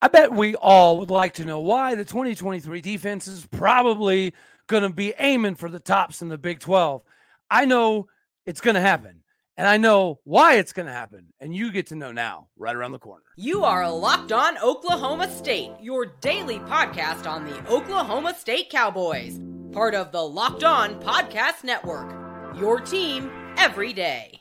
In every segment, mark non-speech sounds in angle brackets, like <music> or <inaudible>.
I bet we all would like to know why the 2023 defense is probably going to be aiming for the tops in the Big 12. I know it's going to happen, and I know why it's going to happen, and you get to know now, right around the corner. You are Locked On Oklahoma State, your daily podcast on the Oklahoma State Cowboys, part of the Locked On Podcast Network. Your team every day.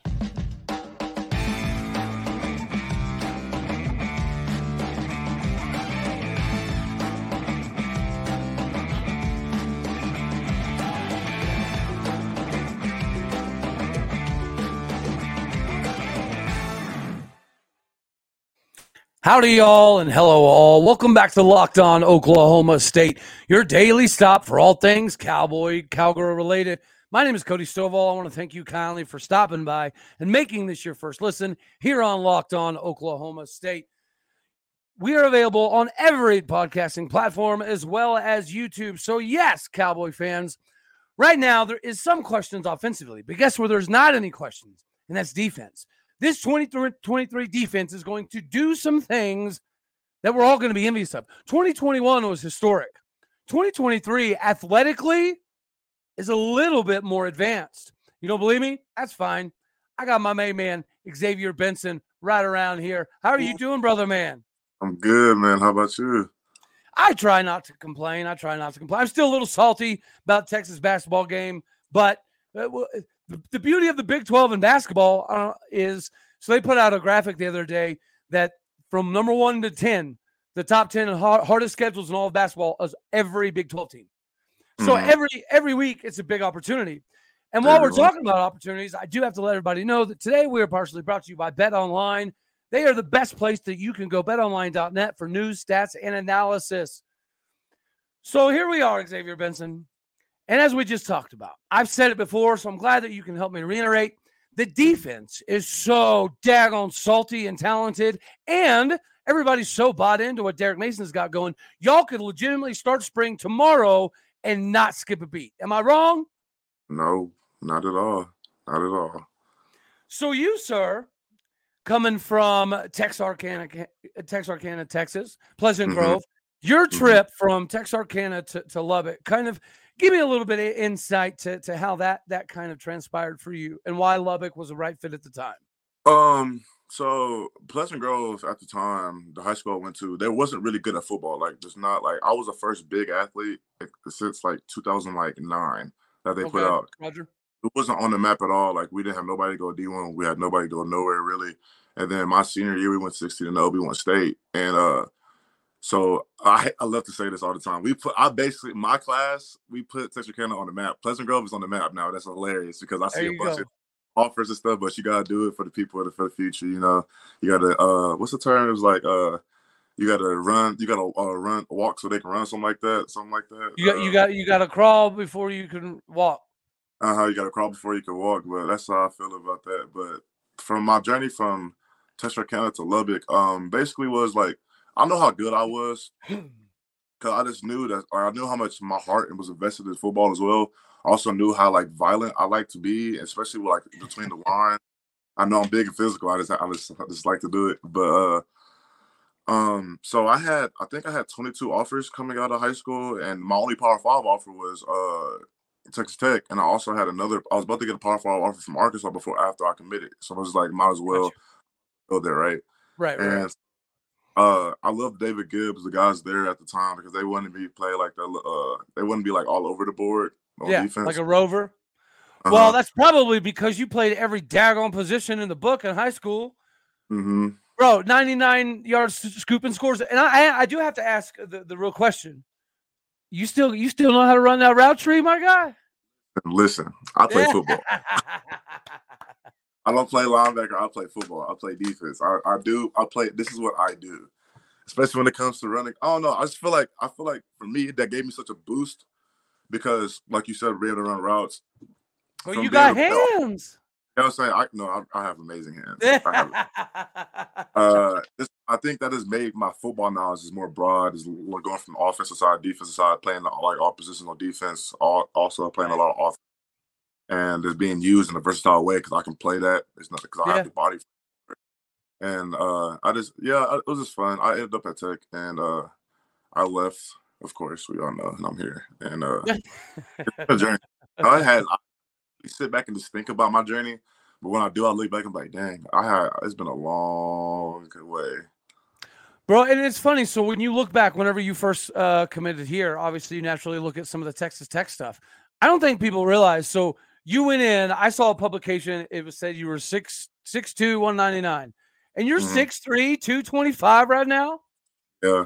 Howdy, y'all, and hello, all. Welcome back to Locked On Oklahoma State, your daily stop for all things cowboy, cowgirl related. My name is Cody Stovall. I want to thank you kindly for stopping by and making this your first listen here on Locked On Oklahoma State. We are available on every podcasting platform as well as YouTube. So, yes, Cowboy fans, right now there is some questions offensively, but guess where there's not any questions? And that's defense this 2023 defense is going to do some things that we're all going to be envious of. 2021 was historic. 2023 athletically is a little bit more advanced. You don't believe me? That's fine. I got my main man, Xavier Benson, right around here. How are you doing, brother man? I'm good, man. How about you? I try not to complain. I try not to complain. I'm still a little salty about Texas basketball game, but uh, the, the beauty of the Big 12 in basketball uh, is so they put out a graphic the other day that from number one to 10, the top 10 hardest schedules in all of basketball is every Big 12 team. So mm-hmm. every every week it's a big opportunity. And while we're talking about opportunities, I do have to let everybody know that today we are partially brought to you by Bet Online. They are the best place that you can go, betonline.net, for news, stats, and analysis. So here we are, Xavier Benson. And as we just talked about, I've said it before, so I'm glad that you can help me reiterate. The defense is so daggone salty and talented, and everybody's so bought into what Derek Mason's got going. Y'all could legitimately start spring tomorrow and not skip a beat. Am I wrong? No, not at all. Not at all. So you, sir, coming from Texarkana, Texarkana, Texas, Pleasant mm-hmm. Grove, your mm-hmm. trip mm-hmm. from Texarkana to, to Lubbock, kind of give me a little bit of insight to, to how that that kind of transpired for you and why Lubbock was the right fit at the time. Um, so Pleasant Grove at the time, the high school I went to, they wasn't really good at football. Like, just not like I was the first big athlete since like 2009 that they okay. put out. Roger. It wasn't on the map at all. Like we didn't have nobody to go D1. We had nobody go nowhere really. And then my senior year, we went 16 to 0. We won state. And uh so I, I love to say this all the time. We put I basically my class we put Texarkana on the map. Pleasant Grove is on the map now. That's hilarious because I see a bunch go. of offers and stuff, but you gotta do it for the people for the future. You know, you gotta uh, what's the term? It was like uh, you gotta run, you gotta uh, run, walk so they can run, something like that, something like that. You got uh, you got you gotta crawl before you can walk. Uh huh. You gotta crawl before you can walk, but that's how I feel about that. But from my journey from Texarkana to Lubbock, um, basically was like I know how good I was because I just knew that, I knew how much my heart was invested in football as well. I also knew how like violent I like to be, especially with, like between the <laughs> lines. I know I'm big and physical. I just I just, I just like to do it, but uh, um, so I had I think I had 22 offers coming out of high school, and my only Power Five offer was uh Texas Tech, and I also had another. I was about to get a Power Five offer from Arkansas before after I committed, so I was like, might as well go there, right? Right, right. Uh, I love David Gibbs, the guys there at the time, because they wouldn't be play like the uh, they wouldn't be like all over the board yeah, defense. like a rover. Uh-huh. Well, that's probably because you played every daggone position in the book in high school. Mm-hmm. Bro, 99 yards scooping scores. And I, I do have to ask the, the real question. You still you still know how to run that route tree, my guy? Listen, I play football. <laughs> I don't play linebacker. I play football. I play defense. I, I do. I play. This is what I do, especially when it comes to running. I don't know. I just feel like I feel like for me that gave me such a boost because, like you said, being able to run routes. Well, you got hands. you know I'm saying? I no, I, I have amazing hands. I, have, <laughs> uh, this, I think that has made my football knowledge is more broad. Is going from the offensive side, defensive side, playing like all positions on defense, all, also playing a lot of offense and it's being used in a versatile way because I can play that. It's not because I yeah. have the body. and uh, I just yeah, it was just fun. I ended up at Tech, and uh, I left. Of course, we all know, and I'm here. And uh, <laughs> journey. <laughs> I had I sit back and just think about my journey, but when I do, I look back and I'm like, dang, I had it's been a long way. Bro, and it's funny. So when you look back, whenever you first uh, committed here, obviously you naturally look at some of the Texas Tech stuff. I don't think people realize. So you went in. I saw a publication. It was said you were six six two one ninety nine, and you're Mhm. six three two twenty five right now. Yeah,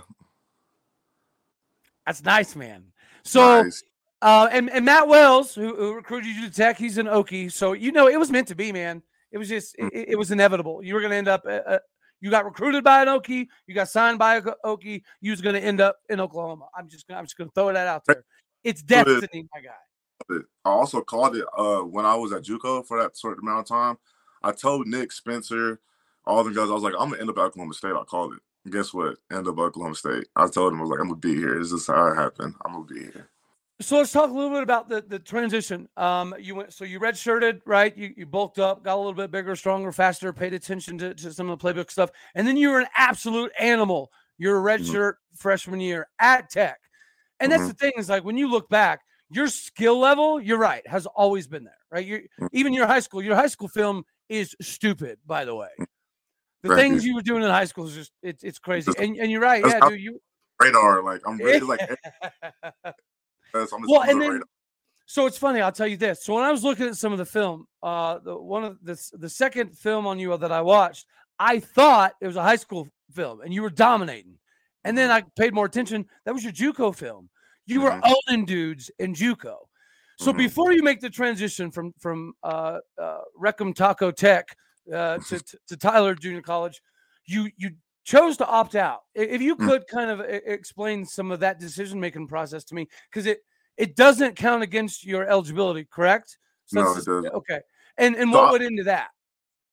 That's nice, man. So nice. uh, and and Matt Wells, who, who recruited you to Tech, he's an Okie. So you know it was meant to be, man. It was just Mm. it, it was inevitable. You were going to end up. Uh, uh, you got recruited by an Okie. You got signed by an Okie. You was going to end up in Oklahoma. I'm just gonna, I'm just going to throw that out there. It's destiny, my guy. It. I also called it uh, when I was at JUCO for that certain amount of time. I told Nick Spencer, all the guys, I was like, I'm gonna end up at Oklahoma State. I called it. And guess what? End up at Oklahoma State. I told him I was like, I'm gonna be here. This is how it happened. I'm gonna be here. So let's talk a little bit about the the transition. Um, you went so you redshirted, right? You you bulked up, got a little bit bigger, stronger, faster, paid attention to, to some of the playbook stuff, and then you were an absolute animal. You're a redshirt freshman year at Tech, and that's Mhm. the thing is like when you look back, your skill level, you're right, has always been there, right? You Mhm. even your high school, your high school film is stupid, by the way. The Thank things you. you were doing in high school is just it's it's crazy, and and you're right, yeah, dude. You Radar, like I'm ready, like <laughs> I'm well, and the then radar. so it's funny. I'll tell you this. So when I was looking at some of the film, uh, the one of the s- the second film on you that I watched, I thought it was a high school film, and you were dominating. And then I paid more attention. That was your JUCO film. You were Mhm. owning dudes in JUCO. So Mhm. before you make the transition from from uh, uh, Recum Taco Tech uh, to, <laughs> to to Tyler Junior College, you you chose to opt out. If you Mm. could kind of explain some of that decision making process to me, because it it doesn't count against your eligibility, correct? No, it doesn't. Okay, and and So what I- went into that?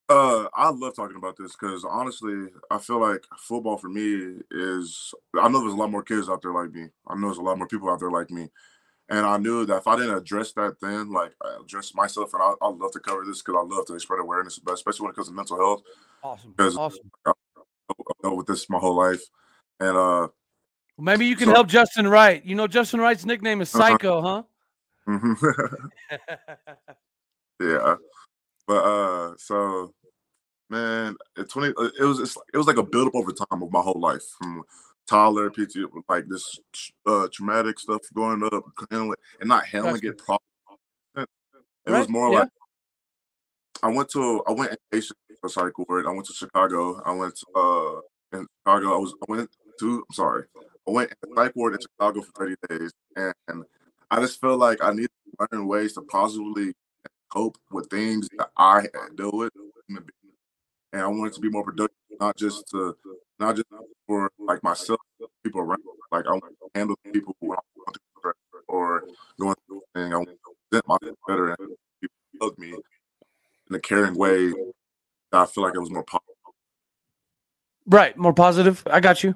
Uh, I love talking about this because honestly, I feel like football for me is. I know there's a lot more kids out there like me. I know there's a lot more people out there like me, and I knew that if I didn't address that then, like uh, address myself, and I, I love to cover this because I love to spread awareness, but especially when it comes to mental health. Awesome, because- awesome. I've dealt with this my whole life, and uh, Well, maybe you can so- help Justin Wright. You know, Justin Wright's nickname is Uh-huh. Psycho, huh? <laughs> <laughs> yeah, but uh, so man, at twenty, uh, it was it's, it was like a buildup over time of my whole life from Tyler, PT, like this uh traumatic stuff going up, handling and not handling it properly. It Right, was more yeah. like I went to I went for psych ward. I went to Chicago. I went to, uh in Chicago. I was I went to I'm sorry. I went in psych ward in Chicago for 30 days and, and I just felt like I needed to learn ways to positively cope with things that I had to deal with. And I wanted to be more productive, not just to not just for like myself, people around. Like I want to handle people when I'm going through or going through thing. I want to present myself better and people love me in a caring way that I feel like it was more positive. Right, more positive. I got you.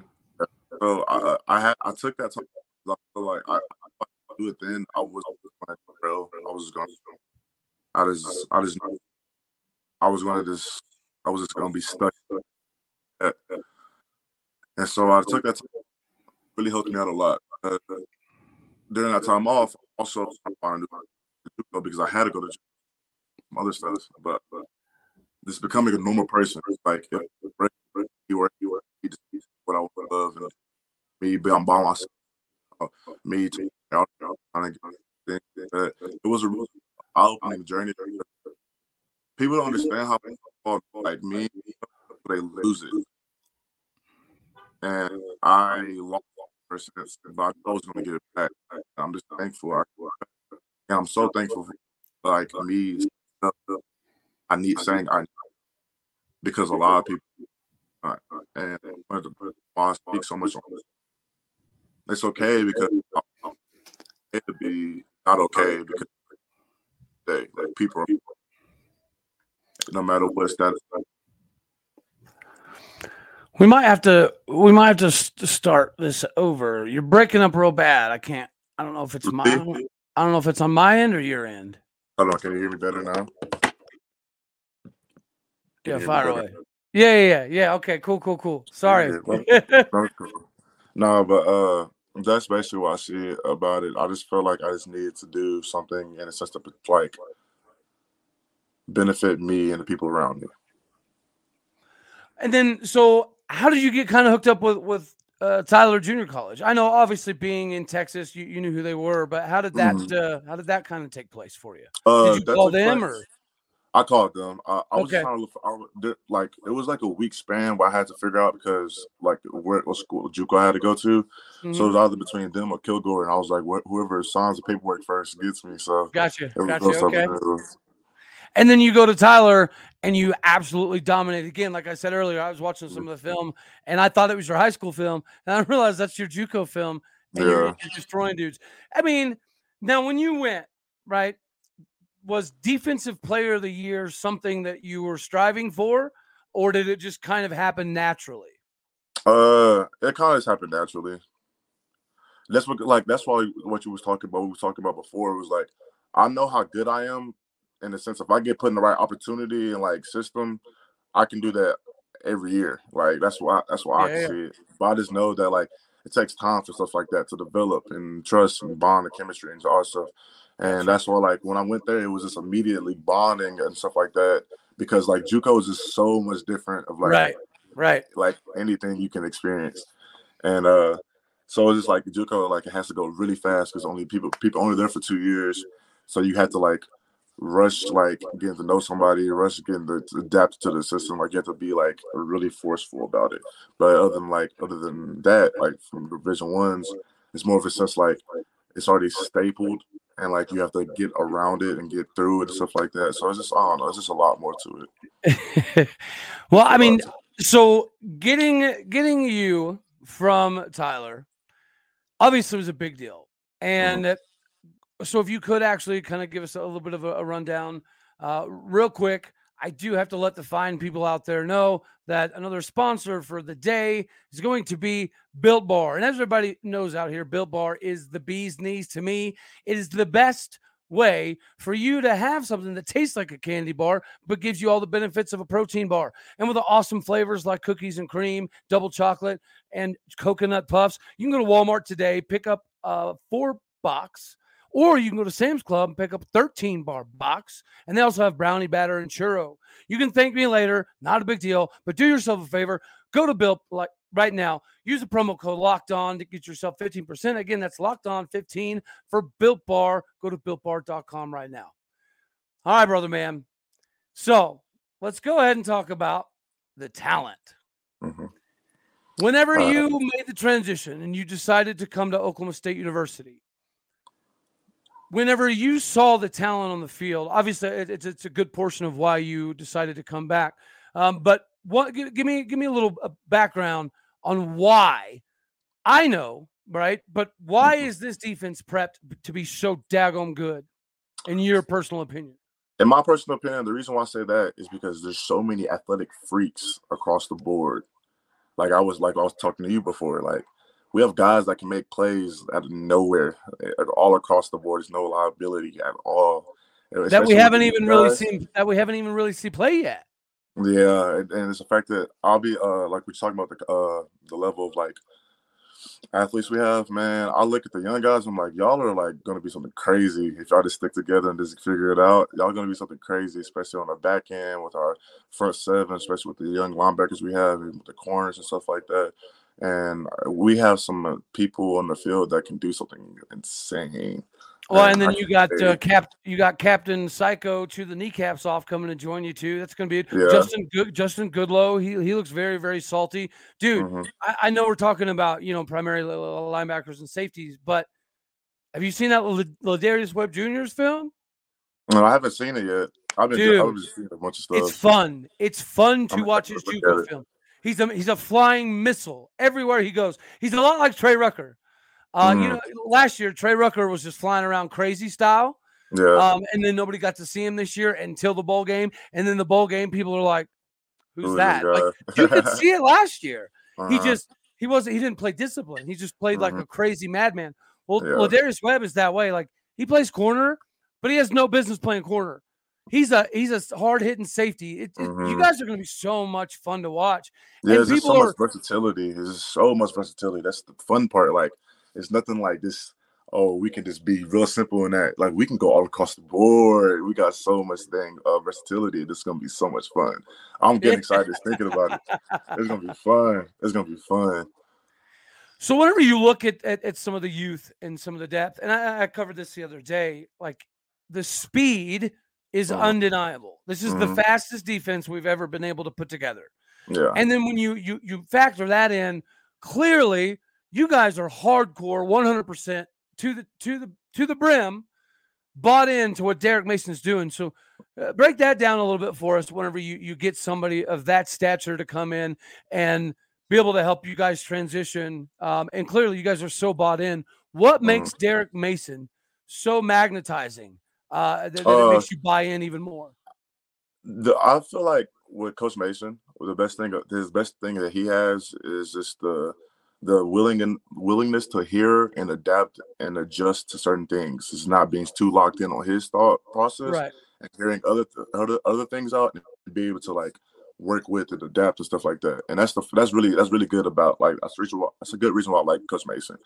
So I, I had I took that time. I feel like I, I do it then. I was going to. I was going. I just I just I was going to just I was just to be stuck. And so I took that time. Really helped me out a lot. Uh, during that time off, also because I had to go to other stuff. But, but just becoming a normal person, like you were you were you just what I would love and me being by myself, uh, me to out trying to get things. Uh, it was a real eye-opening journey. People don't understand how like me they lose it, and I lost it, but I was going to get it back. I'm just thankful. I, and I'm so thankful for like me. I need saying I because a lot of people uh, and why I speak so much on this. It's okay because it could be not okay because they like people matter what status. We might have to. We might have to start this over. You're breaking up real bad. I can't. I don't know if it's my. I don't, know if it's on my end or your end. Hold on, can you hear me better now? Yeah, hear fire away. Yeah, yeah, yeah. yeah. Okay, cool, cool, cool. Sorry. Yeah, that- <laughs> that's cool. No, but uh, that's basically what I see about it. I just feel like I just needed to do something in a sense to like benefit me and the people around me. and then, so how did you get kind of hooked up with with uh, Tyler Junior College? I know, obviously, being in Texas, you, you knew who they were, but how did that Mhm. uh, how did that kind of take place for you? Uh, Did you call them place- or? I called them. I, I was Okay. trying to look for, I, like it was like a week span where I had to figure out because like where what school JUCO I had to go to. So Mhm. it was either between them or Kilgore, and I was like, wh- whoever signs the paperwork first gets me. So Gotcha, gotcha. Okay. And then you go to Tyler and you absolutely dominate. Again, like I said earlier, I was watching some of the film and I thought it was your high school film. And I <laughs> realized that's your JUCO film. And you're, Yeah. you're destroying dudes. I mean, now when you went, right, was defensive player of the year something that you were striving for? Or did it just kind of happen naturally? Uh, it kind of just happened naturally. That's what, like, that's why what you was talking about. We was talking about before. It was like, I know how good I am, in the sense if I get put in the right opportunity and like system, I can do that every year. Like that's why that's why I can see it. But I just know that like it takes time for stuff like that to develop and trust and bond and chemistry and all stuff. And that's why like when I went there, it was just immediately bonding and stuff like that because like JUCO is just so much different of like right, right. like anything you can experience. And uh so it's just like JUCO, like it has to go really fast because only people people only there for two years. So you have to like rush like getting to know somebody, rush getting to, to adapt to the system. Like you have to be like really forceful about it. But other than like other than that, like from division ones, it's more of a sense like it's already stapled and like you have to get around it and get through it and stuff like that. So it's just I don't know, it's just a lot more to it. <laughs> well, I mean, so getting getting you from Tyler obviously was a big deal. Mm-hmm. And so if you could actually kind of give us a little bit of a, a rundown uh, real quick, I do have to let the fine people out there know that another sponsor for the day is going to be Built Bar. And as everybody knows out here, Built Bar is the bee's knees to me. It is the best way for you to have something that tastes like a candy bar but gives you all the benefits of a protein bar and with the awesome flavors like cookies and cream double chocolate and coconut puffs you can go to walmart today pick up a four box or you can go to sam's club and pick up a 13 bar box and they also have brownie batter and churro. You can thank me later not a big deal but do yourself a favor go to built like right now use the promo code locked on to get yourself 15% again that's locked on 15 for built bar. Go to builtbar.com right now. All right brother man so let's go ahead and talk about the talent. Mhm. whenever Uh, you made the transition and you decided to come to oklahoma state university whenever you saw the talent on the field obviously it's, it's a good portion of why you decided to come back um, but what give, give me give me a little uh, background on why i know right but why Mhm. is this defense prepped to be so daggone good in your personal opinion in my personal opinion, the reason why I say that is because there's so many athletic freaks across the board. Like I was like I was talking to you before. Like we have guys that can make plays out of nowhere, eh, all across the board. There's no liability at all. that we haven't even really seen that we haven't even really see play yet Yeah, and, it's the fact that I'll be uh like we're talking about the uh the level of like athletes we have, man. I look at the young guys, and I'm like, y'all are like gonna be something crazy if y'all just stick together and just figure it out. Y'all gonna be something crazy, especially on the back end with our front seven, especially with the young linebackers we have and the corners and stuff like that. And we have some uh, people on the field that can do something insane. well And and then I you got say- uh, cap you got captain psycho to the kneecaps off coming to join you too that's gonna be Yeah. justin good justin goodlow he, he looks very very salty dude Mhm. I, I know we're talking about you know primarily li- li- linebackers and safeties, but have you seen that Lardarius Webb Jr.'s film? No, I haven't seen it yet. I've been Dude, I've just seen a bunch of stuff. It's fun. It's fun to I'm watch his JUCO film. He's a he's a flying missile everywhere he goes. He's a lot like Trey Rucker. Uh, You Mhm. know, last year Trey Rucker was just flying around crazy style, yeah. um, and then nobody got to see him this year until the bowl game. And then the bowl game, people are like, "Who's that?" Like you could see it last year. <laughs> He Uh-huh. just he wasn't he didn't play discipline. He just played like Mhm. a crazy madman. Well, Yeah. Lardarius Webb is that way. Like he plays corner, but he has no business playing corner. He's a he's a hard hitting safety. It, it- you guys are going to be so much fun to watch. Yeah, And there's so people much versatility. There's so much versatility. That's the fun part. Like, it's nothing like this. Oh, we can just be real simple in that. Like, we can go all across the board. We got so much thing uh, versatility. This is gonna be so much fun. I'm getting excited just thinking about it. It's gonna be <laughs> fun. It's gonna be fun. So whenever you look at, at at some of the youth and some of the depth, and I, I covered this the other day, like the speed is Mhm. undeniable. This is the Mhm. fastest defense we've ever been able to put together. Yeah. And then when you you you factor that in, clearly you guys are hardcore, 100% to the to the to the brim, bought into what Derek Mason's doing. So uh, break that down a little bit for us. Whenever you you get somebody of that stature to come in and be able to help you guys transition, um, and clearly you guys are so bought in. What Mhm. makes Derek Mason so magnetizing uh, that, that it Uh, makes you buy in even more? the I feel like with Coach Mason, the best thing, his best thing that he has is just the the willing and willingness to hear and adapt and adjust to certain things. It's not being too locked in on his thought process Right. and hearing other th- other other things out and be able to like work with and adapt and stuff like that. And that's the that's really that's really good about like that's reason why, that's a good reason why I like Coach Mason.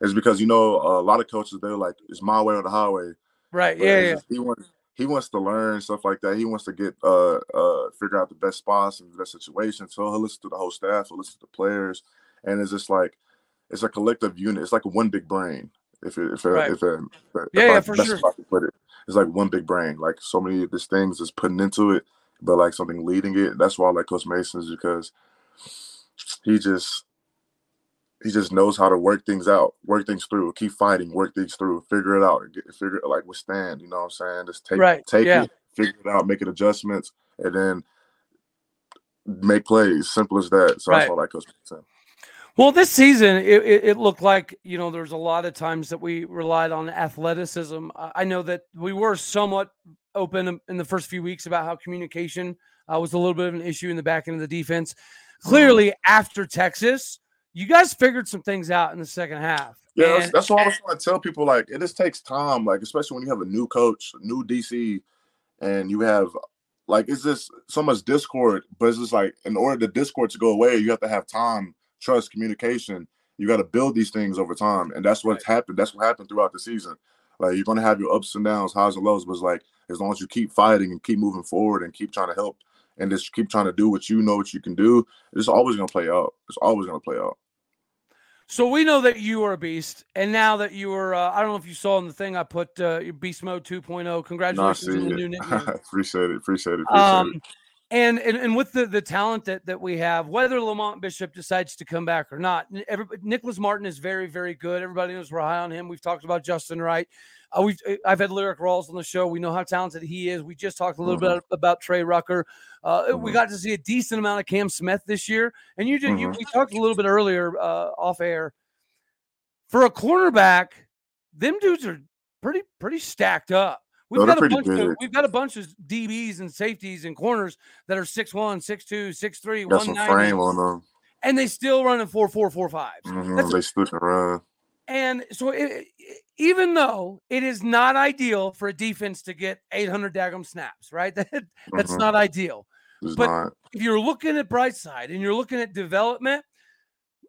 Is because you know a lot of coaches they're like it's my way or the highway. Right. But Yeah. Yeah. He wants he wants to learn stuff like that. He wants to get uh uh figure out the best spots and the best situations. So he'll listen to the whole staff, he'll listen to the players, and it's just like it's a collective unit. It's like one big brain. If it, if it, Right. if, it, if Yeah, I- yeah, for sure. how I can put it. It's like one big brain. Like so many of these things is putting into it, but like something leading it. That's why I like Coach Mason is because he just he just knows how to work things out, work things through, keep fighting, work things through, figure it out, get, figure it like withstand. You know what I'm saying? Just take Right, take yeah. it, figure it out, make it adjustments, and then make plays. Simple as that. So Right. that's like Coach Mason. Well, this season, it, it, it looked like, you know, there's a lot of times that we relied on athleticism. I know that we were somewhat open in- in the first few weeks about how communication uh, was a little bit of an issue in the back end of the defense. Clearly, after Texas, you guys figured some things out in the second half. Yeah, that's, And- that's why I was trying to tell people. Like, it just takes time. Like, especially when you have a new coach, a new DC, and you have like it's just so much discord. But it's just like in order the discord to go away, you have to have time, trust, communication. You got to build these things over time, and that's what's happened. That's what happened throughout the season. Like you're gonna have your ups and downs, highs and lows, but it's like as long as you keep fighting and keep moving forward and keep trying to help and just keep trying to do what you know what you can do, it's always gonna play out. It's always gonna play out. So we know that you are a beast, and now that you are, uh, I don't know if you saw in the thing I put, uh, your Beast Mode 2.0. No, I Congratulations on the it. new <laughs> nickname. appreciate it. Appreciate it. Appreciate Um, it. And, and and with the the talent that that we have, whether Lamont Bishop decides to come back or not, everybody, Nicholas Martin is very very good. Everybody knows we're high on him. We've talked about Justin Wright. Uh, we've I've had Lyrik Rawls on the show. We know how talented he is. We just talked a little Mhm. bit about Trey Rucker. Uh, We Mhm. got to see a decent amount of Cam Smith this year, and you did. You, Mhm. we talked a little bit earlier uh, off air. For a cornerback, them dudes are pretty pretty stacked up. We've No, got a bunch of we've got a bunch of DBs and safeties and corners that are 6'1, 6'2, 6'3, Got some 190, frame on them. and they still running 4 4 4 5. Mhm, They still can run. And so it, even though it is not ideal for a defense to get 800 daggum snaps, right? <laughs> That, that's Mhm. not ideal. It's but- not. If you're looking at bright side and you're looking at development,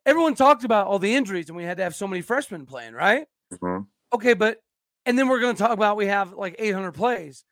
everyone talked about all the injuries and we had to have so many freshmen playing, right? Mhm. Okay, but and then we're going to talk about we have like 800 plays.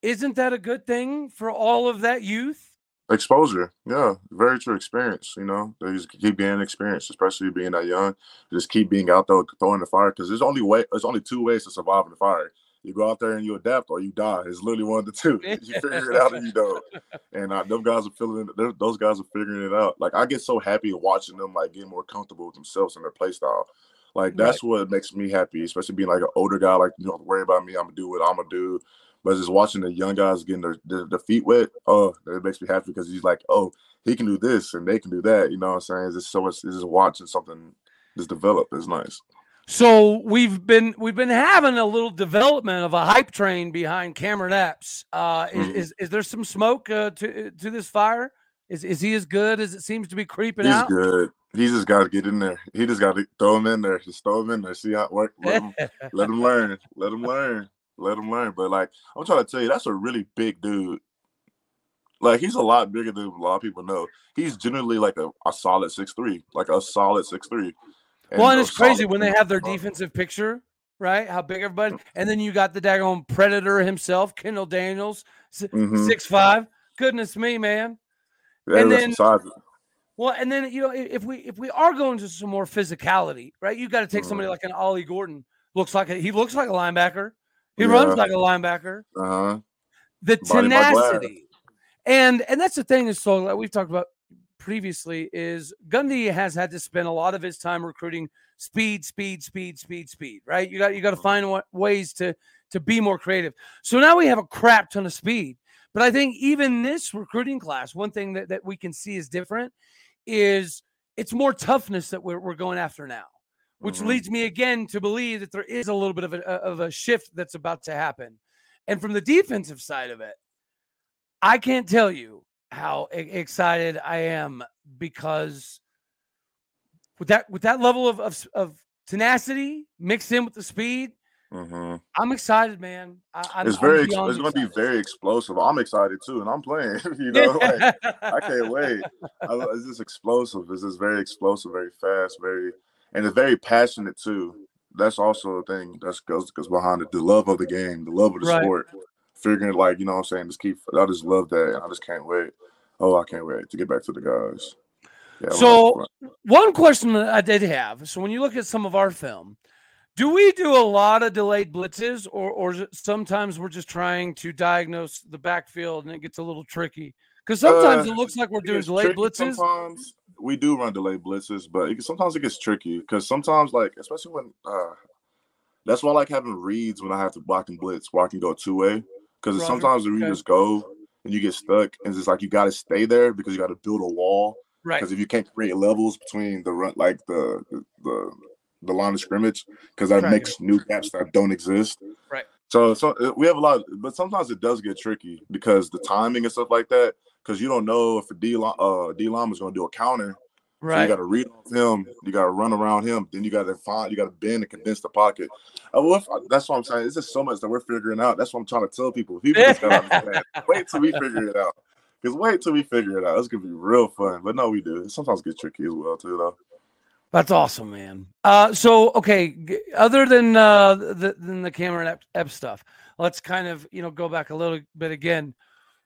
Isn't that a good thing for all of that youth? Exposure, yeah, very true experience. You know, they just keep getting experience, especially being that young. Just keep being out there throwing the fire because there's only way. There's only two ways to survive in the fire. You go out there and you adapt, or you die. It's literally one of the two. <laughs> You figure it out or you don't. And uh, them guys are feeling. Those guys are figuring it out. Like I get so happy watching them like get more comfortable with themselves and their play style. Like that's what makes me happy, especially being like an older guy. Like you don't have to worry about me. I'm gonna do what I'm gonna do. But just watching the young guys getting their, their, their feet wet, oh, that makes me happy because he's like, oh, he can do this and they can do that. You know what I'm saying? It's just so much. It's just watching something just develop. It's nice. So we've been we've been having a little development of a hype train behind Cameron Epps. Uh, is, Mhm. is is there some smoke uh, to to this fire? Is is he as good as it seems to be creeping He's out? good. He just got to get in there. He just got to throw him in there. Just throw him in there. See how it works. Let him, <laughs> let him learn. Let him learn. let him learn. But like I'm trying to tell you, that's a really big dude. Like he's a lot bigger than a lot of people know. He's generally like a, a solid six three, like a solid six three. Well, and it's crazy when they have their defensive picture, right? How big everybody, and then you got the daggone predator himself, Kendal Daniels, mm-hmm. six five. Goodness me, man. Yeah, and then, well, and then you know, if we if we are going to some more physicality, right? You got to take somebody like an Ollie Gordon. Looks like a, he looks like a linebacker. He yeah. runs like a linebacker. Uh-huh. The tenacity, and and that's the thing is so like we've talked about previously is Gundy has had to spend a lot of his time recruiting speed, speed, speed, speed, speed. Right? You got you got to mm-hmm. find ways to to be more creative. So now we have a crap ton of speed. But I think even this recruiting class, one thing that, that we can see is different is it's more toughness that we're, we're going after now, which mm-hmm. leads me again to believe that there is a little bit of a, of a shift that's about to happen. And from the defensive side of it, I can't tell you how excited I am because with that with that level of, of, of tenacity mixed in with the speed, Mm-hmm. I'm excited, man. I, it's very, it's going to be very explosive. I'm excited too, and I'm playing. <laughs> you know, like, <laughs> I can't wait. I, it's just explosive. It's just very explosive, very fast, very, and it's very passionate too. That's also a thing that goes goes behind it. The love of the game, the love of the right. sport. Figuring like you know, what I'm saying, just keep. I just love that, and I just can't wait. Oh, I can't wait to get back to the guys. Yeah, so, one question that I did have. So, when you look at some of our film, do we do a lot of delayed blitzes, or or sometimes we're just trying to diagnose the backfield and it gets a little tricky? Because sometimes uh, it looks like we're doing delayed blitzes. Sometimes we do run delayed blitzes, but it, sometimes it gets tricky because sometimes, like especially when uh, that's why I like having reads when I have to block and blitz, where I can go two way. Because sometimes the okay. just go and you get stuck, and it's like you got to stay there because you got to build a wall. Right. Because if you can't create levels between the run, like the the, the the line of scrimmage because that right. makes new gaps that don't exist. Right. So, so uh, we have a lot, of, but sometimes it does get tricky because the timing and stuff like that. Because you don't know if a D uh D line is going to do a counter. Right. So you got to read off him. You got to run around him. Then you got to find. You got to bend and condense the pocket. Uh, that's what I'm saying. It's just so much that we're figuring out. That's what I'm trying to tell people. People just gotta. <laughs> Wait till we figure it out. Because wait till we figure it out. It's gonna be real fun. But no, we do. It sometimes get tricky as well too, though. That's awesome, man. Uh, so okay, other than uh, the, than the Cameron Ep, Ep stuff, let's kind of you know go back a little bit again.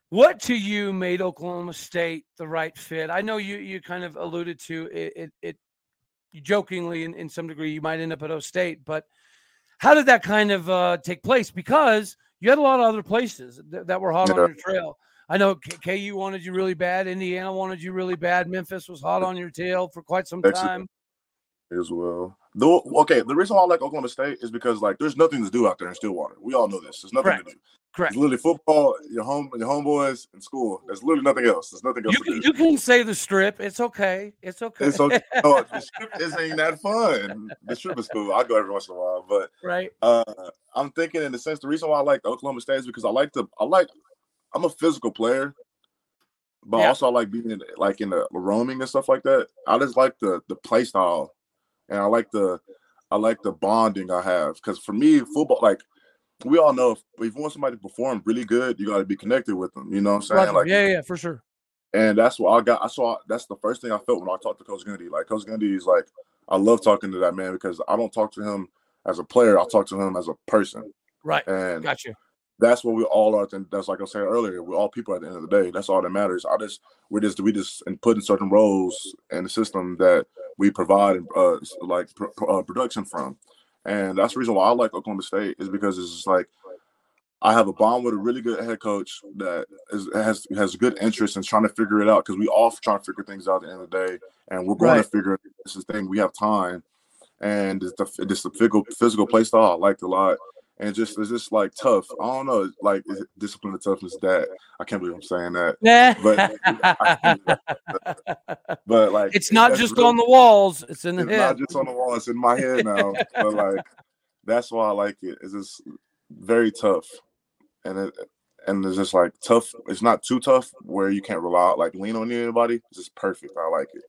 What to you made Oklahoma State the right fit? I know you you kind of alluded to it, it, it jokingly in, in some degree you might end up at O State, but how did that kind of uh, take place? Because you had a lot of other places that, that were hot yeah. on your trail. I know KU wanted you really bad, Indiana wanted you really bad, Memphis was hot on your tail for quite some time as well. Though, okay, the reason why I like Oklahoma State is because like there's nothing to do out there in Stillwater. We all know this. There's nothing Correct. to do. Correct. It's literally football, your home, your homeboys, and school. There's literally nothing else. There's nothing else. You can, you can say the strip. It's okay. It's okay. It's okay. no, <laughs> the strip isn't that fun. The strip is cool. I go every once in a while, but right. Uh, I'm thinking in the sense the reason why I like Oklahoma State is because I like to. I like. I'm a physical player, but yeah. also I like being in, like in the roaming and stuff like that. I just like the the play style and I like the I like the bonding I have because for me, football like we all know if, if you want somebody to perform really good, you got to be connected with them. You know what I'm saying? Right. Like, yeah, yeah, for sure. And that's what I got. I saw. That's the first thing I felt when I talked to Coach Gundy. Like Coach Gundy is like, I love talking to that man because I don't talk to him as a player. I talk to him as a person. Right. And got you. That's what we all are. And that's like I said earlier. We're all people at the end of the day. That's all that matters. I just we just we just and put in certain roles in the system that we provide uh, like uh, production from, and that's the reason why I like Oklahoma State is because it's just like I have a bond with a really good head coach that is, has has good interest in trying to figure it out because we all trying to figure things out at the end of the day, and we're going right. to figure this is thing. We have time, and it's the, it's the physical physical play style I liked a lot and just it's just like tough. I don't know, like discipline and toughness. That I can't believe I'm saying that. but <laughs> but like it's not just really, on the walls; it's in the it's head. Not just on the wall; it's in my head now. but like that's why I like it. It's just very tough, and it and it's just like tough. It's not too tough where you can't rely like lean on anybody. It's just perfect. I like it.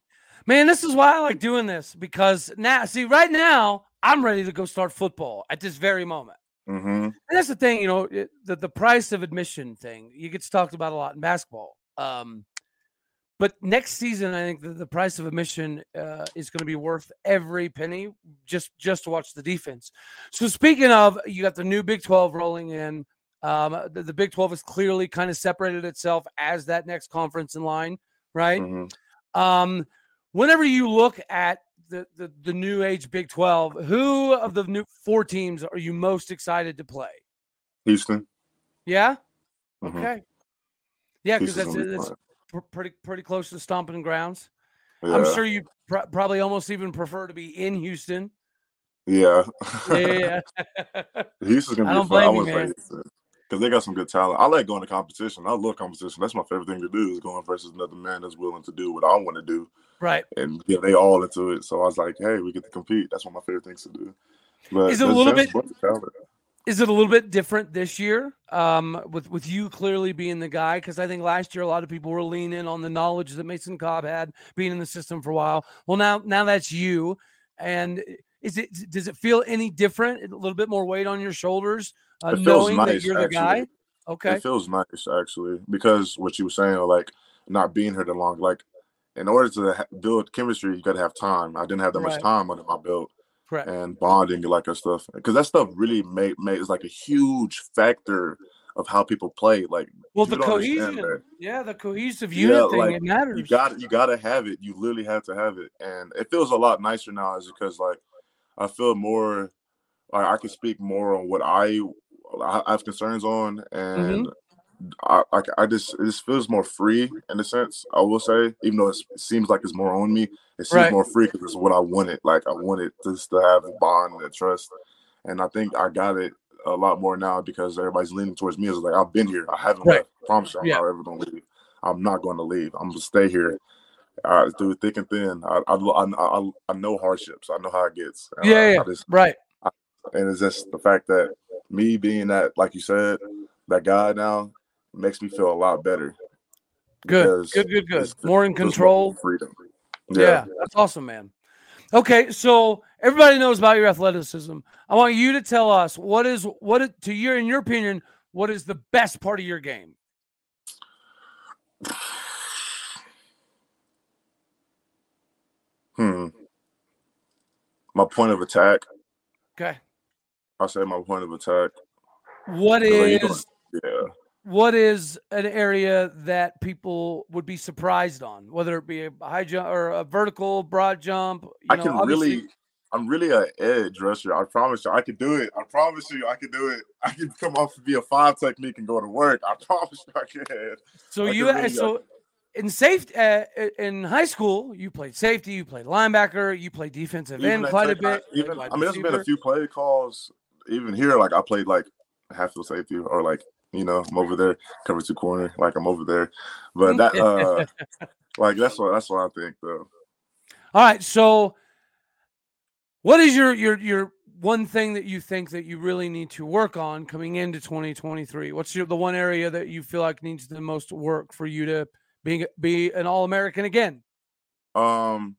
Man, this is why I like doing this because now, see, right now, I'm ready to go start football at this very moment. Mm-hmm. And that's the thing, you know, it, the the price of admission thing. You gets talked about a lot in basketball. Um, but next season, I think the, the price of admission uh, is going to be worth every penny just just to watch the defense. So speaking of, you got the new Big Twelve rolling in. Um, the, the Big Twelve has clearly kind of separated itself as that next conference in line, right? Mm-hmm. Um, whenever you look at the, the the new age Big Twelve, who of the new four teams are you most excited to play? Houston. Yeah. Mhm. Okay. Yeah, because that's it's pretty pretty close to stomping grounds. Yeah. I'm sure you pr- probably almost even prefer to be in Houston. Yeah. Yeah. <laughs> Houston's gonna I be don't fun. I blame you, want to play. Houston because they got some good talent. I like going to competition. I love competition. That's my favorite thing to do is going versus another man that's willing to do what I want to do, right. and yeah, they all into it. So I was like, hey, we get to compete. That's one of my favorite things to do. But Is it a little bit- bunch of talent. Is it a little bit different this year? Um, with with you clearly being the guy, because I think last year a lot of people were leaning on the knowledge that Mason Cobb had being in the system for a while. Well, now now that's you, and is it does it feel any different? A little bit more weight on your shoulders, uh, knowing that you're the guy. Okay, It feels nice actually because what you were saying, like not being here that long, like in order to ha- build chemistry, you got to have time. I didn't have that Right. much time under my belt correct. and bonding and like that stuff because that stuff really make makes like a huge factor of how people play. Like Well, the cohesion, yeah, the cohesive Yeah, unit thing, like, it matters. you got you got to have it. You literally have to have it, and it feels a lot nicer now, is because like I feel more like I can speak more on what I I have concerns on, mm-hmm. and I, I I just it just feels more free in a sense. I will say, even though it's, it seems like it's more on me, it seems Right. more free because it's what I wanted. Like I wanted just to have a bond and a trust, and I think I got it a lot more now because everybody's leaning towards me. It's like I've been here. I haven't Right. left. I promise you, I'm Yeah. not ever gonna leave. I'm not going to leave. I'm gonna stay here. Uh, through thick and thin, I, I I I I know hardships. I know how it gets. And Yeah, I, I yeah. just right. and it's just the fact that me being that, like you said, that guy now makes me feel a lot better. Good, good, good, good. More in control. freedom. Yeah. that's awesome, man. Okay, so everybody knows about your athleticism. I want you to tell us what is what to your in your opinion, what is the best part of your game? Hmm. My point of attack. Okay. I'll say my point of attack. What Because, like, you is Yeah. What is an area that people would be surprised on, whether it be a high jump or a vertical, broad jump? You I know, can obviously- really. I'm really an edge rusher. I promise you, I can do it. I promise you, I can do it. <laughs> I can come off and be a five technique and go to work. I <laughs> promise you, I can. So I you can uh, really- so in safety uh, in high school, you played safety, you played linebacker, you played defensive end quite a Tech, I- bit. you even I mean, there's been a few play calls. Even here, like I played like half field safety, or like you know, I'm over there, cover two corner, like I'm over there. But that, <laughs> uh like that's what that's what I think though. All right, so what is your your your one thing that you think that you really need to work on coming into 2023? What's your the one area that you feel like needs the most work for you to being be an All American again? Um,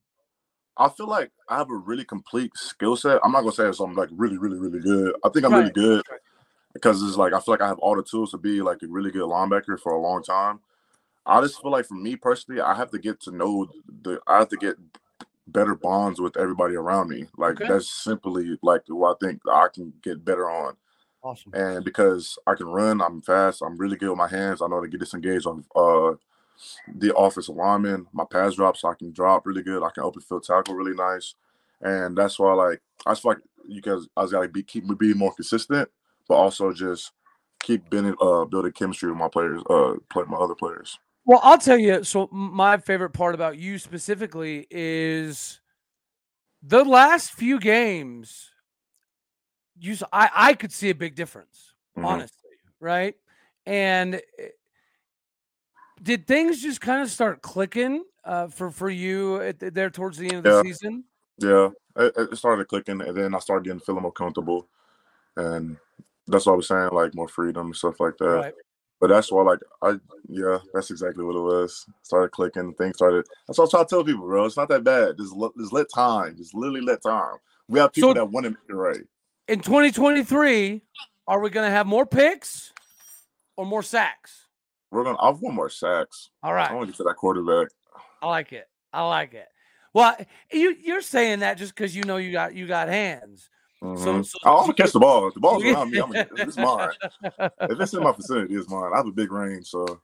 I feel like I have a really complete skill set. I'm not gonna say I'm like really, really, really good. I think I'm really Right. Because it's like I feel like I have all the tools to be like a really good linebacker for a long time. I just feel like for me personally, I have to get to know the. I have to get better bonds with everybody around me. Like Okay. that's simply like what I think I can get better on. Awesome. and because I can run, I'm fast, I'm really good with my hands. I know how to get disengaged on uh the offensive lineman. My pass drops, I can drop really good. I can open field tackle really nice, and that's why like I just feel like you guys I was gotta be keep me being more consistent, but also just keep building uh building chemistry with my players, uh play my other players. Well, I'll tell you. So, my favorite part about you specifically is the last few games. You, I, I could see a big difference, Mhm. honestly, right? And eh, did things just kind of start clicking uh, for for you at the, there towards the end of the Yeah. season? Yeah, it, it started clicking, and then I started getting feeling more comfortable, and that's what I was saying, like more freedom and stuff like that. Right. But that's why, like, I yeah, that's exactly what it was. Started clicking, things started. That's what I try to tell people, bro. It's not that bad. Just let, just let time. Just literally let time. We have people So- that want to make it right. In 2023, are we going to have more picks or more sacks? We're gonna. I've one more sacks. All right. I want to get to that quarterback. I like it. I like it. Well, you you're saying that just because you know you got you got hands. Mhm. so- I'm gonna catch the ball. If the ball's around me, I'm gonna, it's mine. <laughs> If it's in my vicinity, it's mine. I have a big range, so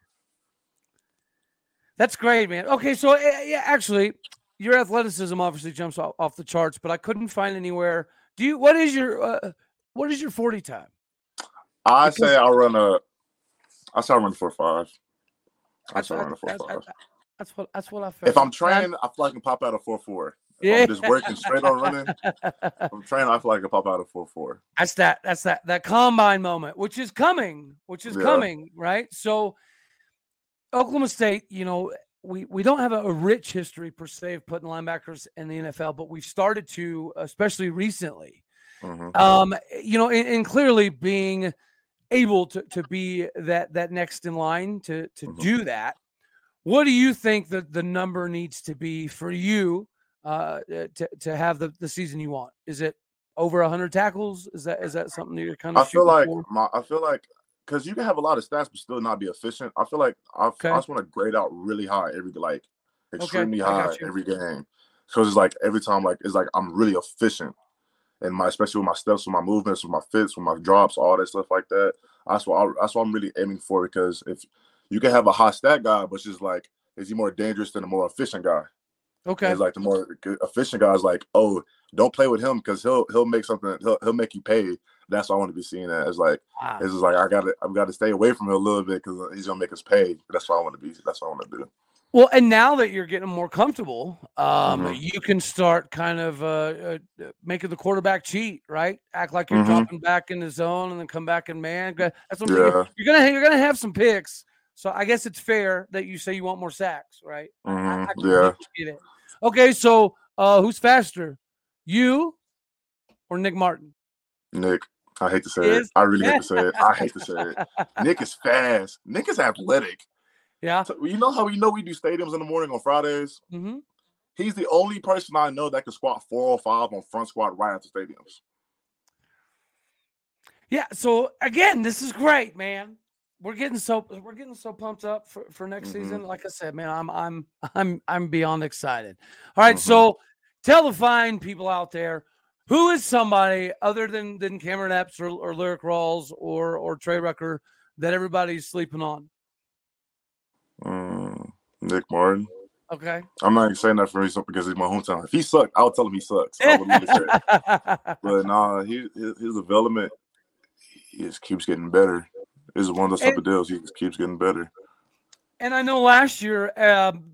That's great, man. Okay, so uh, yeah, actually, your athleticism obviously jumps off, off the charts, but I couldn't find anywhere. Do you? What is your uh, what is your forty time? I Because- say I run a. I say I run a four five. I say I run a four that's, five. that's what that's what I felt. If I'm trained, I feel like I can pop out a four four. Yeah. I'm just working straight on running. I'm <laughs> trained, I feel like I pop out a four four. that's that that's that that combine moment which is coming which is Yeah. coming right so oklahoma state you know we we don't have a, a rich history per se of putting linebackers in the nfl but we've started to especially recently Mhm. um you know and, and clearly being able to to be that that next in line to to Mhm. do that what do you think that the number needs to be for you uh to, to have the, the season you want is it over 100 tackles is that is that something that you're kind I feel like my. I feel like because you can have a lot of stats but still not be efficient. I feel like I, Okay. I just want to grade out really high every like extremely I high every game. because it's like every time like it's like I'm really efficient. And my especially with my steps, with my movements, with my fits, with my drops, all that stuff like that. That's what I, that's what I'm really aiming for because if you can have a high stat guy, but just like is he more dangerous than a more efficient guy? Okay It's like the more efficient guys, like, oh, don't play with him because he'll he'll make something he'll he'll make you pay. That's what I want to be seen as like Wow. it's just like I gotta I've got to stay away from him a little bit because he's gonna make us pay. That's what I want to be. That's what I want to do. Well, and now that you're getting more comfortable, um, Mhm. you can start kind of uh, uh, making the quarterback cheat, right? Act like you're Mhm. dropping back in the zone and then come back and man. That's what I'm Yeah. thinking. you're gonna you're gonna have some picks. So I guess it's fair that you say you want more sacks, right? I- I- I yeah. Completely get it. Okay, so uh, who's faster, you or Nick Martin? Nick, I hate to say Is- it. I really hate to say it. I hate to say it. <laughs> Nick is fast. Nick is athletic. Yeah. So, you know how we know we do stadiums in the morning on Fridays? hmm He's the only person I know that can squat 405 on front squat right after stadiums. Yeah. So again, this is great, man. We're getting so we're getting so pumped up for, for next Mhm. season. Like I said, man, I'm I'm <laughs> I'm I'm beyond excited. All right, Mhm. so tell the fine people out there who is somebody other than than Cameron Epps or, or Lyrik Rawls or or Trey Rucker that everybody's sleeping on. Mm, Nick Martin. Okay. I'm not even saying that for reason because he's my hometown. If he sucked, I'll tell him he sucks. I would really say it. <laughs> But nah, he his, his development just keeps getting better. Is one of those type And- of deals. He just keeps getting better. And I know last year, um,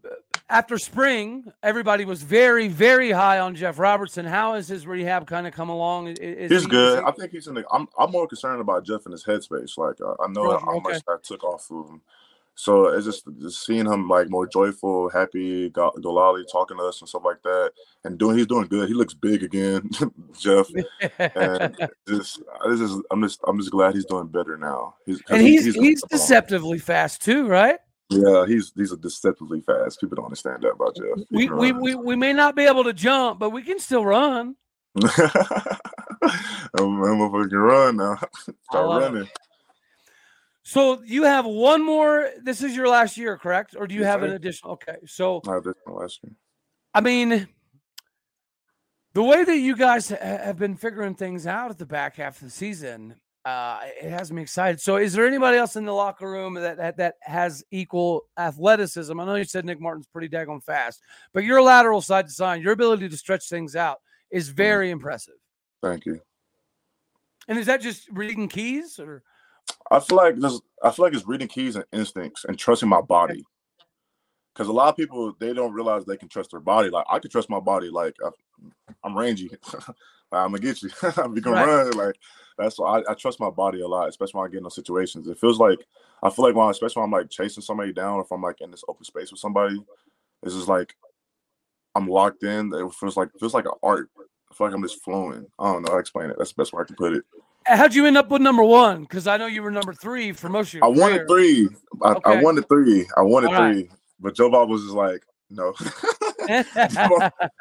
after spring, everybody was very, very high on Jeff Robertson. How is his rehab kind of come along? I- Is, He's he- good. he- I think he's in the. I'm I'm more concerned about Jeff and his headspace. Like uh, I know Roger, how much that took off of him. So it's just, just seeing him like more joyful, happy, Go- Golali talking to us and stuff like that, and doing he's doing good. He looks big again, <laughs> Jeff. And <laughs> just, this is I'm just I'm just glad he's doing better now. He's and he- he's he's, gonna deceptively fast too, right? Yeah, he's he's a deceptively fast. People don't understand that about Jeff. We, we we we may not be able to jump, but we can still run. I'm, <laughs> I'm a fucking run now. Start love it. So you have one more. This is your last year, correct? Or do you Yes, have an additional? Okay, so I did my last year. I mean, the way that you guys have been figuring things out at the back half of the season, uh, it has me excited. So, is there anybody else in the locker room that that, that has equal athleticism? I know you said Nick Martin's pretty daggone fast, but your lateral side to side, your ability to stretch things out is very impressive. Thank you. And is that just reading keys or? I feel like this. I feel like it's reading keys and instincts and trusting my body. Because a lot of people they don't realize they can trust their body. Like I can trust my body. Like I, I'm rangy. <laughs> I'm gonna get you. <laughs> we can Right. run. Like that's why I, I trust my body a lot, especially when I get in those situations. It feels like I feel like when, especially when I'm like chasing somebody down, or if I'm like in this open space with somebody, it's just like I'm locked in. It feels like it feels like an art. I feel like I'm just flowing. I don't know how to explain it. That's the best way I can put it. How'd you end up with number one? Because I know you were number three for most of your I wanted career. three. I, Okay. I wanted three. I wanted right. three. But Joe Bob was just like, no. <laughs> I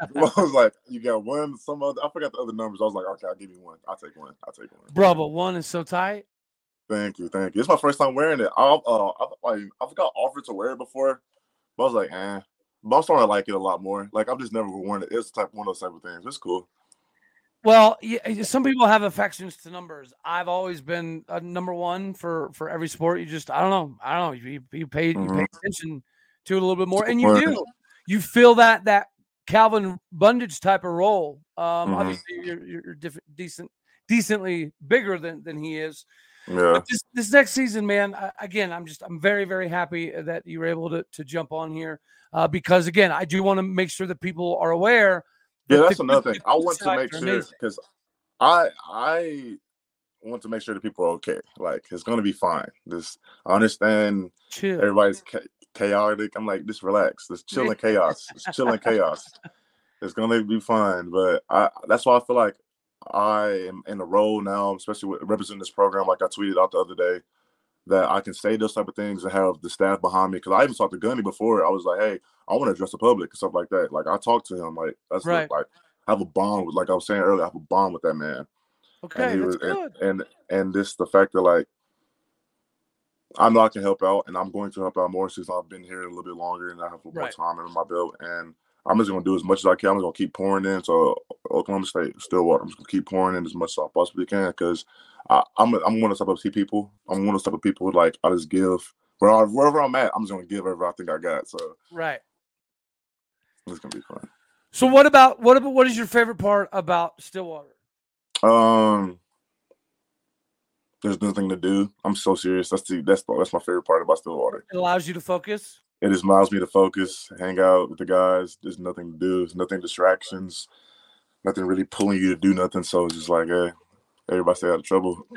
<laughs> was like, you got one, some other. I forgot the other numbers. I was like, okay, I'll give you one. I'll take one. I'll take one. Bro, but one is so tight. Thank you, thank you. It's my first time wearing it. I uh, I, like I got offered to wear it before, but I was like, eh. But I'm starting to like it a lot more. Like I've just never worn it. It's type one of those type of things. It's cool. Well, yeah, some people have affections to numbers. I've always been a number one for for every sport. You just I don't know. I don't know. You, you pay mm-hmm. you pay attention to it a little bit more, and you do. You feel that that Calvin Bundage type of role. Um, mm-hmm. Obviously, you're, you're decent, decently bigger than than he is. Yeah. But this this next season, man. I, again, I'm just I'm very very happy that you were able to to jump on here uh, because again, I do want to make sure that people are aware yeah, that's another thing. I want to make sure because I I want to make sure that people are okay. Like it's gonna be fine. This I understand. Chill. Everybody's cha- chaotic. I'm like, just relax. Just chill in chaos. Just chill in chaos. <laughs> It's gonna be fine. But I that's why I feel like I am in a role now, especially with representing this program. Like I tweeted out the other day, that I can say those type of things and have the staff behind me. Because I even talked to Gundy before. I was like, hey, I want to address the public and stuff like that. Like I talked to him, like that's right. like I have a bond with, like I was saying earlier, I have a bond with that man. Okay, and, was, and, and and this the fact that like I know I can help out, and I'm going to help out more since I've been here a little bit longer and I have more right. time in my belt. And I'm just gonna do as much as I can. I'm gonna keep pouring in. So Oklahoma State, Stillwater, I'm just gonna keep pouring in as much as I possibly can because I, am I'm, I'm one of the type of people. I'm one of the type of people like I just give wherever, wherever I'm at. I'm just gonna give whatever I think I got. So right, it's gonna be fun. So what about what about what is your favorite part about Stillwater? Um, there's nothing to do. I'm so serious. That's the that's that's my favorite part about Stillwater. It allows you to focus. It just allows me to focus, hang out with the guys. There's nothing to do. There's nothing distractions. Nothing really pulling you to do nothing. So it's just like, hey, everybody stay out of trouble. <laughs>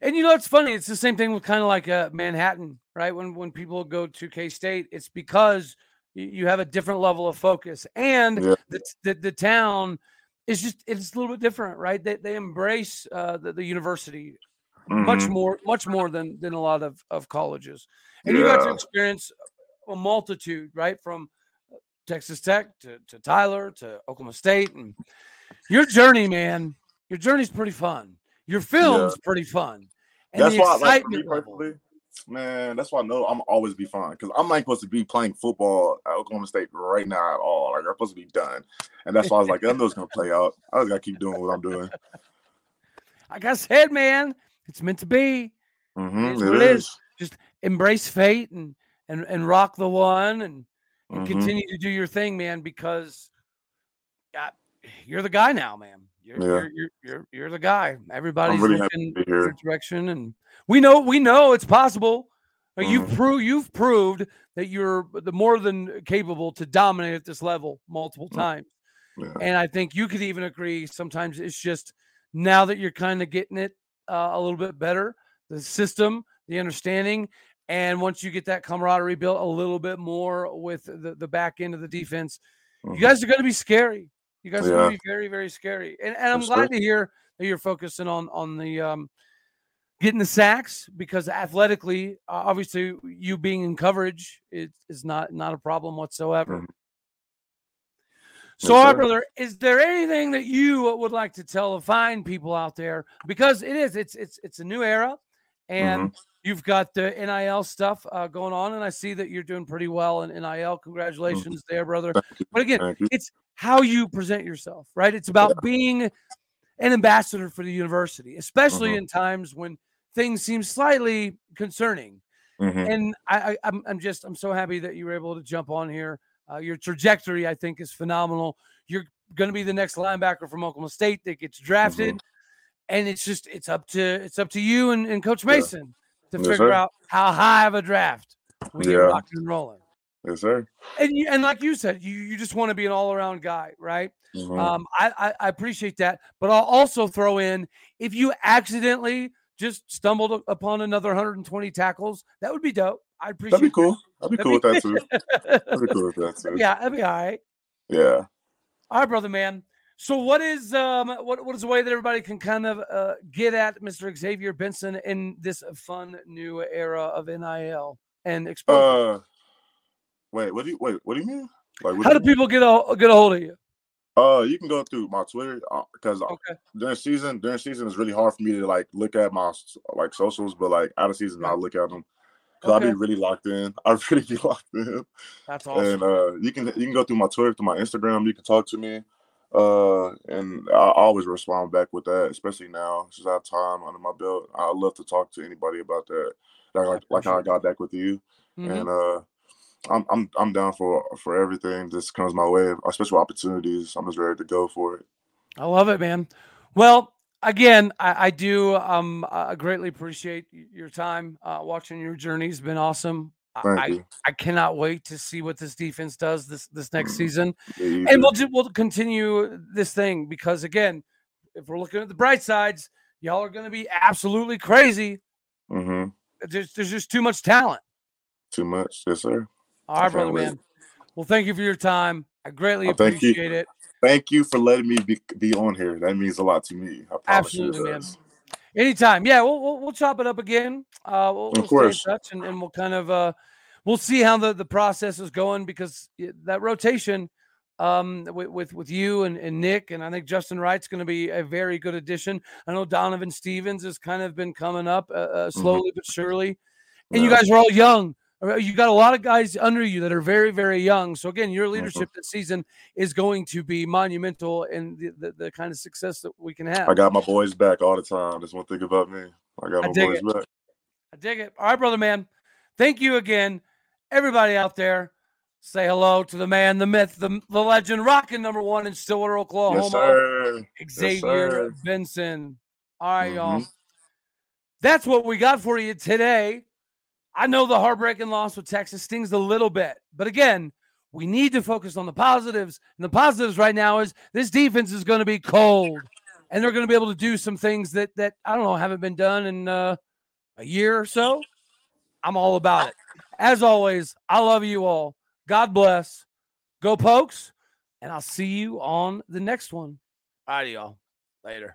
and you know it's funny. It's the same thing with kind of like uh, Manhattan, right? When when people go to K State, it's because you have a different level of focus, and yeah. the, the, the town is just it's a little bit different, right? They they embrace uh, the, the university mm-hmm. much more much more than than a lot of of colleges, and yeah. you got to experience a multitude, right? From Texas Tech to, to Tyler to Oklahoma State and your journey, man, your journey's pretty fun. Your film's yeah. pretty fun. And that's why, like, me personally, man, that's why I know I'm always be fine because I'm not supposed to be playing football at Oklahoma State right now at all. Like I'm supposed to be done, and that's why I was like, I know it's gonna play out. I just gotta keep doing what I'm doing. Like I said, man, it's meant to be. Mm-hmm, it, it is. is. Just embrace fate and and and rock the one and, and mm-hmm. continue to do your thing, man. Because you're the guy now, man. You're, yeah. you're, you're, you're, you're, the guy. Everybody's really looking your direction, and we know we know it's possible. Mm-hmm. You've proved you've proved that you're the more than capable to dominate at this level multiple mm. times. Yeah. And I think you could even agree. Sometimes it's just now that you're kind of getting it uh, a little bit better, the system, the understanding, and once you get that camaraderie built a little bit more with the, the back end of the defense, mm-hmm. you guys are going to be scary. You guys yeah. are going to be very, very scary. And, and I'm glad to hear that you're focusing on on the um, getting the sacks because athletically, uh, obviously, you being in coverage is, is not not a problem whatsoever. Mm-hmm. So, yes, brother, is there anything that you would like to tell the fine people out there? Because it is, it's it's it's a new era, and mm-hmm. you've got the NIL stuff uh, going on, and I see that you're doing pretty well in NIL. Mm-hmm. Congratulations mm-hmm. there, brother. But again, it's how you present yourself, right? It's about yeah. being an ambassador for the university, especially mm-hmm. in times when things seem slightly concerning. Mm-hmm. And I, I, I'm, I'm just I'm so happy that you were able to jump on here. Uh, your trajectory, I think, is phenomenal. You're going to be the next linebacker from Oklahoma State that gets drafted, mm-hmm. and it's just it's up to it's up to you and, and Coach Mason yeah. to yes, figure sir. out how high of a draft we yeah. get and rolling. Yes, sir. And you, and like you said, you, you just want to be an all around guy, right? Mm-hmm. Um, I, I, I appreciate that, but I'll also throw in if you accidentally just stumbled upon another 120 tackles, that would be dope. I appreciate. That'd be cool. That. That'd be cool with that <laughs> too. That'd be cool with that too. Yeah, that'd be all right. Yeah. All right, brother, man. So, what is um what what is the way that everybody can kind of uh, get at Mr. Xavier Benson in this fun new era of NIL and exposure? Uh, Wait, what do you wait? What do you mean? Like, how do people get a get a hold of you? Uh, you can go through my Twitter because uh, okay. during season, during season, it's really hard for me to like look at my like socials, but like out of season, I look at them because okay. I be really locked in. <laughs> I really be locked in. That's awesome. And uh, you can you can go through my Twitter, through my Instagram. You can talk to me, uh, and I always respond back with that. Especially now, since I have time under my belt, I love to talk to anybody about that. Like like how I got back with you, mm-hmm. and uh, I'm I'm I'm down for for everything that comes my way, especially opportunities. I'm just ready to go for it. I love it, man. Well, again, I, I do um I greatly appreciate your time. Uh, watching your journey has been awesome. I. I cannot wait to see what this defense does this this next Mm. season, Yeah, and we'll ju- we'll continue this thing because again, if we're looking at the bright sides, y'all are going to be absolutely crazy. hmm There's there's just too much talent. Too much, yes, sir. All right, brother wait. man. Well, thank you for your time. I greatly thank you. appreciate it. Thank you for letting me be, be on here. That means a lot to me. Absolutely, man. Anytime. Yeah, we'll, we'll we'll chop it up again. Uh, we'll, Of we'll course. stay in touch and, and we'll kind of uh, we'll see how the, the process is going because that rotation um with with, with you and, and Nick and I think Justin Wright's going to be a very good addition. I know Donovan Stevens has kind of been coming up uh, uh, slowly but surely, and you Mm-hmm. Guys are all young. You got a lot of guys under you that are very, very young. So again, your Mm-hmm. leadership this season is going to be monumental in the, the, the kind of success that we can have. I got my boys back all the time. That's one thing about me. I got I my dig boys it. back. I dig it. All right, brother man. Thank you again. Everybody out there, say hello to the man, the myth, the, the legend, rocking number one in Stillwater, Oklahoma, Yes, sir. Yes, Xavier sir. Benson. All right, y'all. Mhm. That's what we got for you today. I know the heartbreaking loss with Texas stings a little bit, but again, we need to focus on the positives. And the positives right now is this defense is going to be cold, and they're going to be able to do some things that that I don't know haven't been done in uh, a year or so. I'm all about it. As always, I love you all. God bless. Go Pokes, and I'll see you on the next one. All right, y'all. Later.